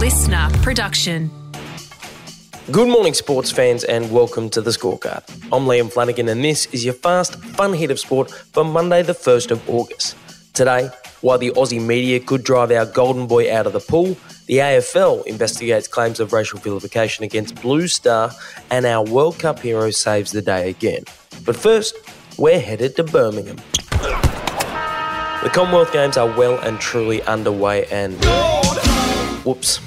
LiSTNR production. Good morning, sports fans, and welcome to the scorecard. I'm Liam Flanagan, and this is your fast, fun hit of sport for Monday, the 1st of August. Today, while the Aussie media could drive our golden boy out of the pool, the AFL investigates claims of racial vilification against Blue Star, and our World Cup hero saves the day again. But first, we're headed to Birmingham. The Commonwealth Games are well and truly underway, and. Whoops.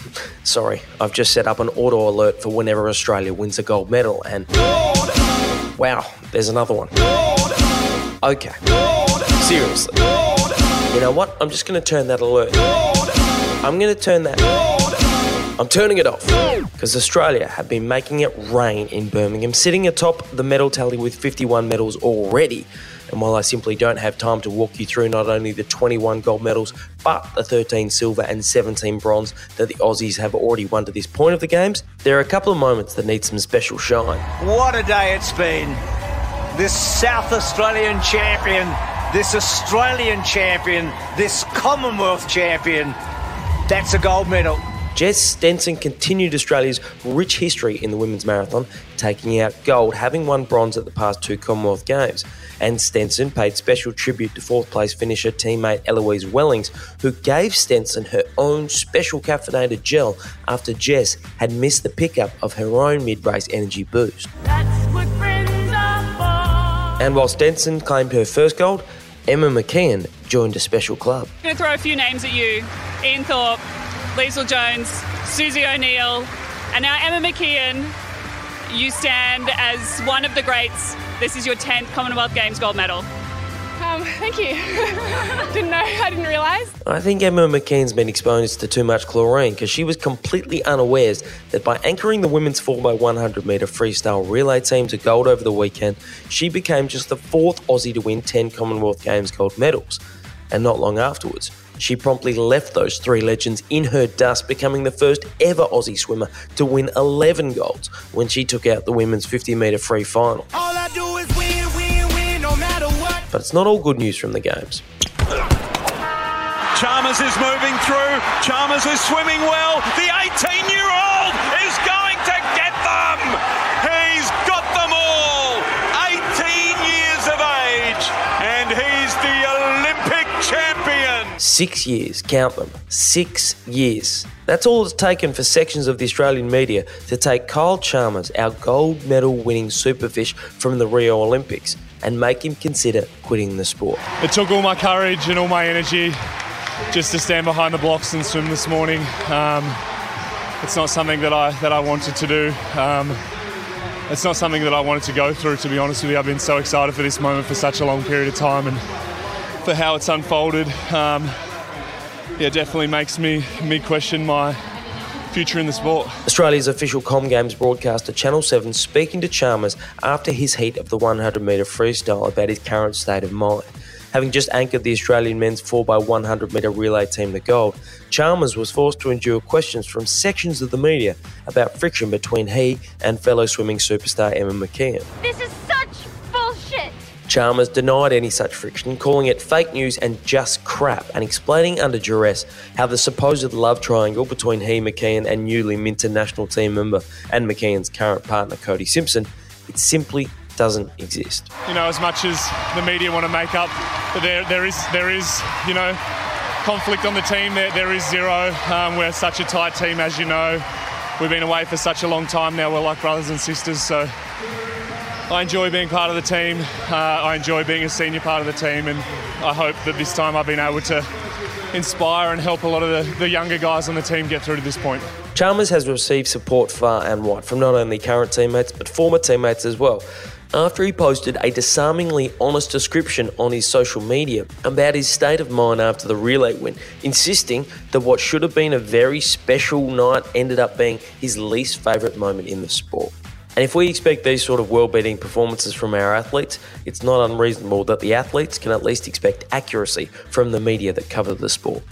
Sorry, I've just set up an auto alert for whenever Australia wins a gold medal, and. Wow, there's another one. Okay. Seriously. You know what? I'm just going to turn that alert. I'm going to turn that. I'm turning it off because Australia have been making it rain in Birmingham, sitting atop the medal tally with 51 medals already. And while I simply don't have time to walk you through not only the 21 gold medals, but the 13 silver and 17 bronze that the Aussies have already won to this point of the Games, there are a couple of moments that need some special shine. What a day it's been. This South Australian champion, this Australian champion, this Commonwealth champion. That's a gold medal. Jess Stenson continued Australia's rich history in the women's marathon, taking out gold, having won bronze at the past two Commonwealth Games. And Stenson paid special tribute to fourth place finisher teammate Eloise Wellings, who gave Stenson her own special caffeinated gel after Jess had missed the pickup of her own mid race energy boost. And while Stenson claimed her first gold, Emma McKeon joined a special club. I'm going to throw a few names at you Ian Thorpe, Leisel Jones, Susie O'Neill, and now Emma McKeon. You stand as one of the greats. This is your 10th Commonwealth Games gold medal. Um, thank you. didn't know, I didn't realise. I think Emma McKeon's been exposed to too much chlorine because she was completely unawares that by anchoring the women's 4x100 metre freestyle relay team to gold over the weekend, she became just the fourth Aussie to win 10 Commonwealth Games gold medals. And not long afterwards, she promptly left those three legends in her dust, becoming the first ever Aussie swimmer to win 11 golds when she took out the women's 50 metre free final. Win, win, win, no but it's not all good news from the Games. Chalmers is moving through. Chalmers is swimming well. The 18 year old Six years, count them. Six years. That's all it's taken for sections of the Australian media to take Kyle Chalmers, our gold medal winning superfish from the Rio Olympics, and make him consider quitting the sport. It took all my courage and all my energy just to stand behind the blocks and swim this morning. Um, it's not something that I that I wanted to do. Um, it's not something that I wanted to go through. To be honest with you, I've been so excited for this moment for such a long period of time and for how it's unfolded. Um, yeah, definitely makes me me question my future in the sport. Australia's official Com Games broadcaster Channel 7 speaking to Chalmers after his heat of the 100 metre freestyle about his current state of mind. Having just anchored the Australian men's 4x100 metre relay team to gold, Chalmers was forced to endure questions from sections of the media about friction between he and fellow swimming superstar Emma McKeon. This is such bullshit. Chalmers denied any such friction, calling it fake news and just crap, and explaining under duress how the supposed love triangle between he, McKeon, and newly minted national team member and McKeon's current partner, Cody Simpson, it simply doesn't exist. You know, as much as the media want to make up, there there is there is you know conflict on the team. There there is zero. Um, we're such a tight team, as you know. We've been away for such a long time now. We're like brothers and sisters. So I enjoy being part of the team. Uh, I enjoy being a senior part of the team, and I hope that this time I've been able to inspire and help a lot of the, the younger guys on the team get through to this point. Chalmers has received support far and wide from not only current teammates but former teammates as well. After he posted a disarmingly honest description on his social media about his state of mind after the relay win, insisting that what should have been a very special night ended up being his least favourite moment in the sport. And if we expect these sort of world beating performances from our athletes, it's not unreasonable that the athletes can at least expect accuracy from the media that cover the sport.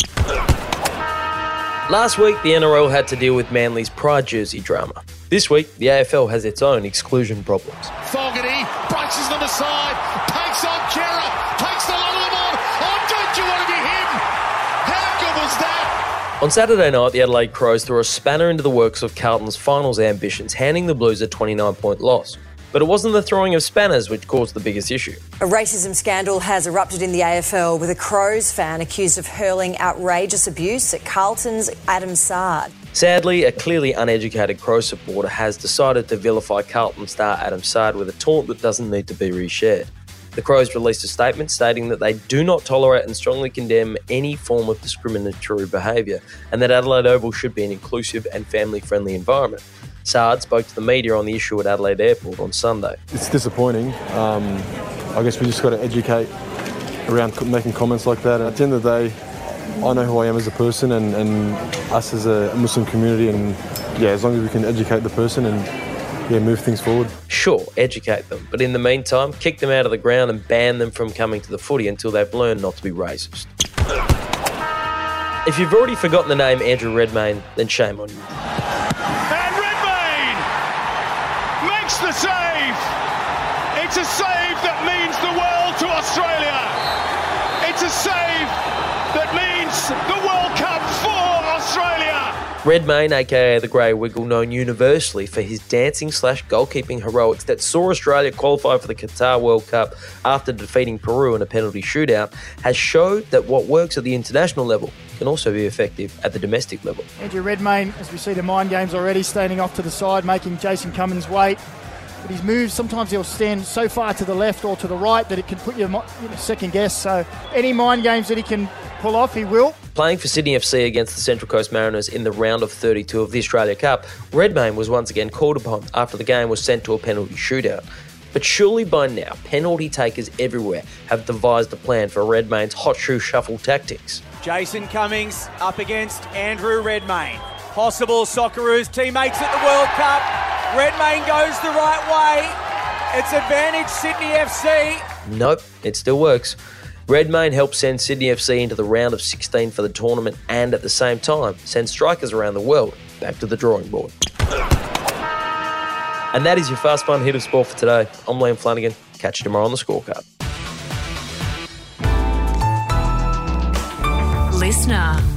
Last week, the NRL had to deal with Manly's pride jersey drama. This week, the AFL has its own exclusion problems. Fogarty braces them aside, On Saturday night, the Adelaide Crows threw a spanner into the works of Carlton's finals ambitions, handing the Blues a 29 point loss. But it wasn't the throwing of spanners which caused the biggest issue. A racism scandal has erupted in the AFL with a Crows fan accused of hurling outrageous abuse at Carlton's Adam Saad. Sadly, a clearly uneducated Crow supporter has decided to vilify Carlton star Adam Saad with a taunt that doesn't need to be reshared. The Crows released a statement stating that they do not tolerate and strongly condemn any form of discriminatory behaviour and that Adelaide Oval should be an inclusive and family friendly environment. Saad spoke to the media on the issue at Adelaide Airport on Sunday. It's disappointing. Um, I guess we just got to educate around making comments like that. At the end of the day, I know who I am as a person and, and us as a Muslim community, and yeah, as long as we can educate the person and yeah, move things forward. Sure, educate them, but in the meantime, kick them out of the ground and ban them from coming to the footy until they've learned not to be racist. If you've already forgotten the name Andrew Redmayne, then shame on you. Redmayne, aka the Grey Wiggle, known universally for his dancing slash goalkeeping heroics that saw Australia qualify for the Qatar World Cup after defeating Peru in a penalty shootout, has showed that what works at the international level can also be effective at the domestic level. Andrew Redmayne, as we see the mind games already, standing off to the side, making Jason Cummings wait. But his moves, sometimes he'll stand so far to the left or to the right that it can put you in a second guess. So any mind games that he can pull off, he will. Playing for Sydney FC against the Central Coast Mariners in the round of 32 of the Australia Cup, Redmayne was once again called upon after the game was sent to a penalty shootout. But surely by now, penalty takers everywhere have devised a plan for Redmayne's hot shoe shuffle tactics. Jason Cummings up against Andrew Redmayne. Possible Socceroos teammates at the World Cup. Redmayne goes the right way. It's advantage Sydney FC. Nope, it still works. Redmayne helped send Sydney FC into the round of 16 for the tournament and at the same time send strikers around the world back to the drawing board. And that is your fast fun hit of sport for today. I'm Liam Flanagan. Catch you tomorrow on the scorecard. LiSTNR.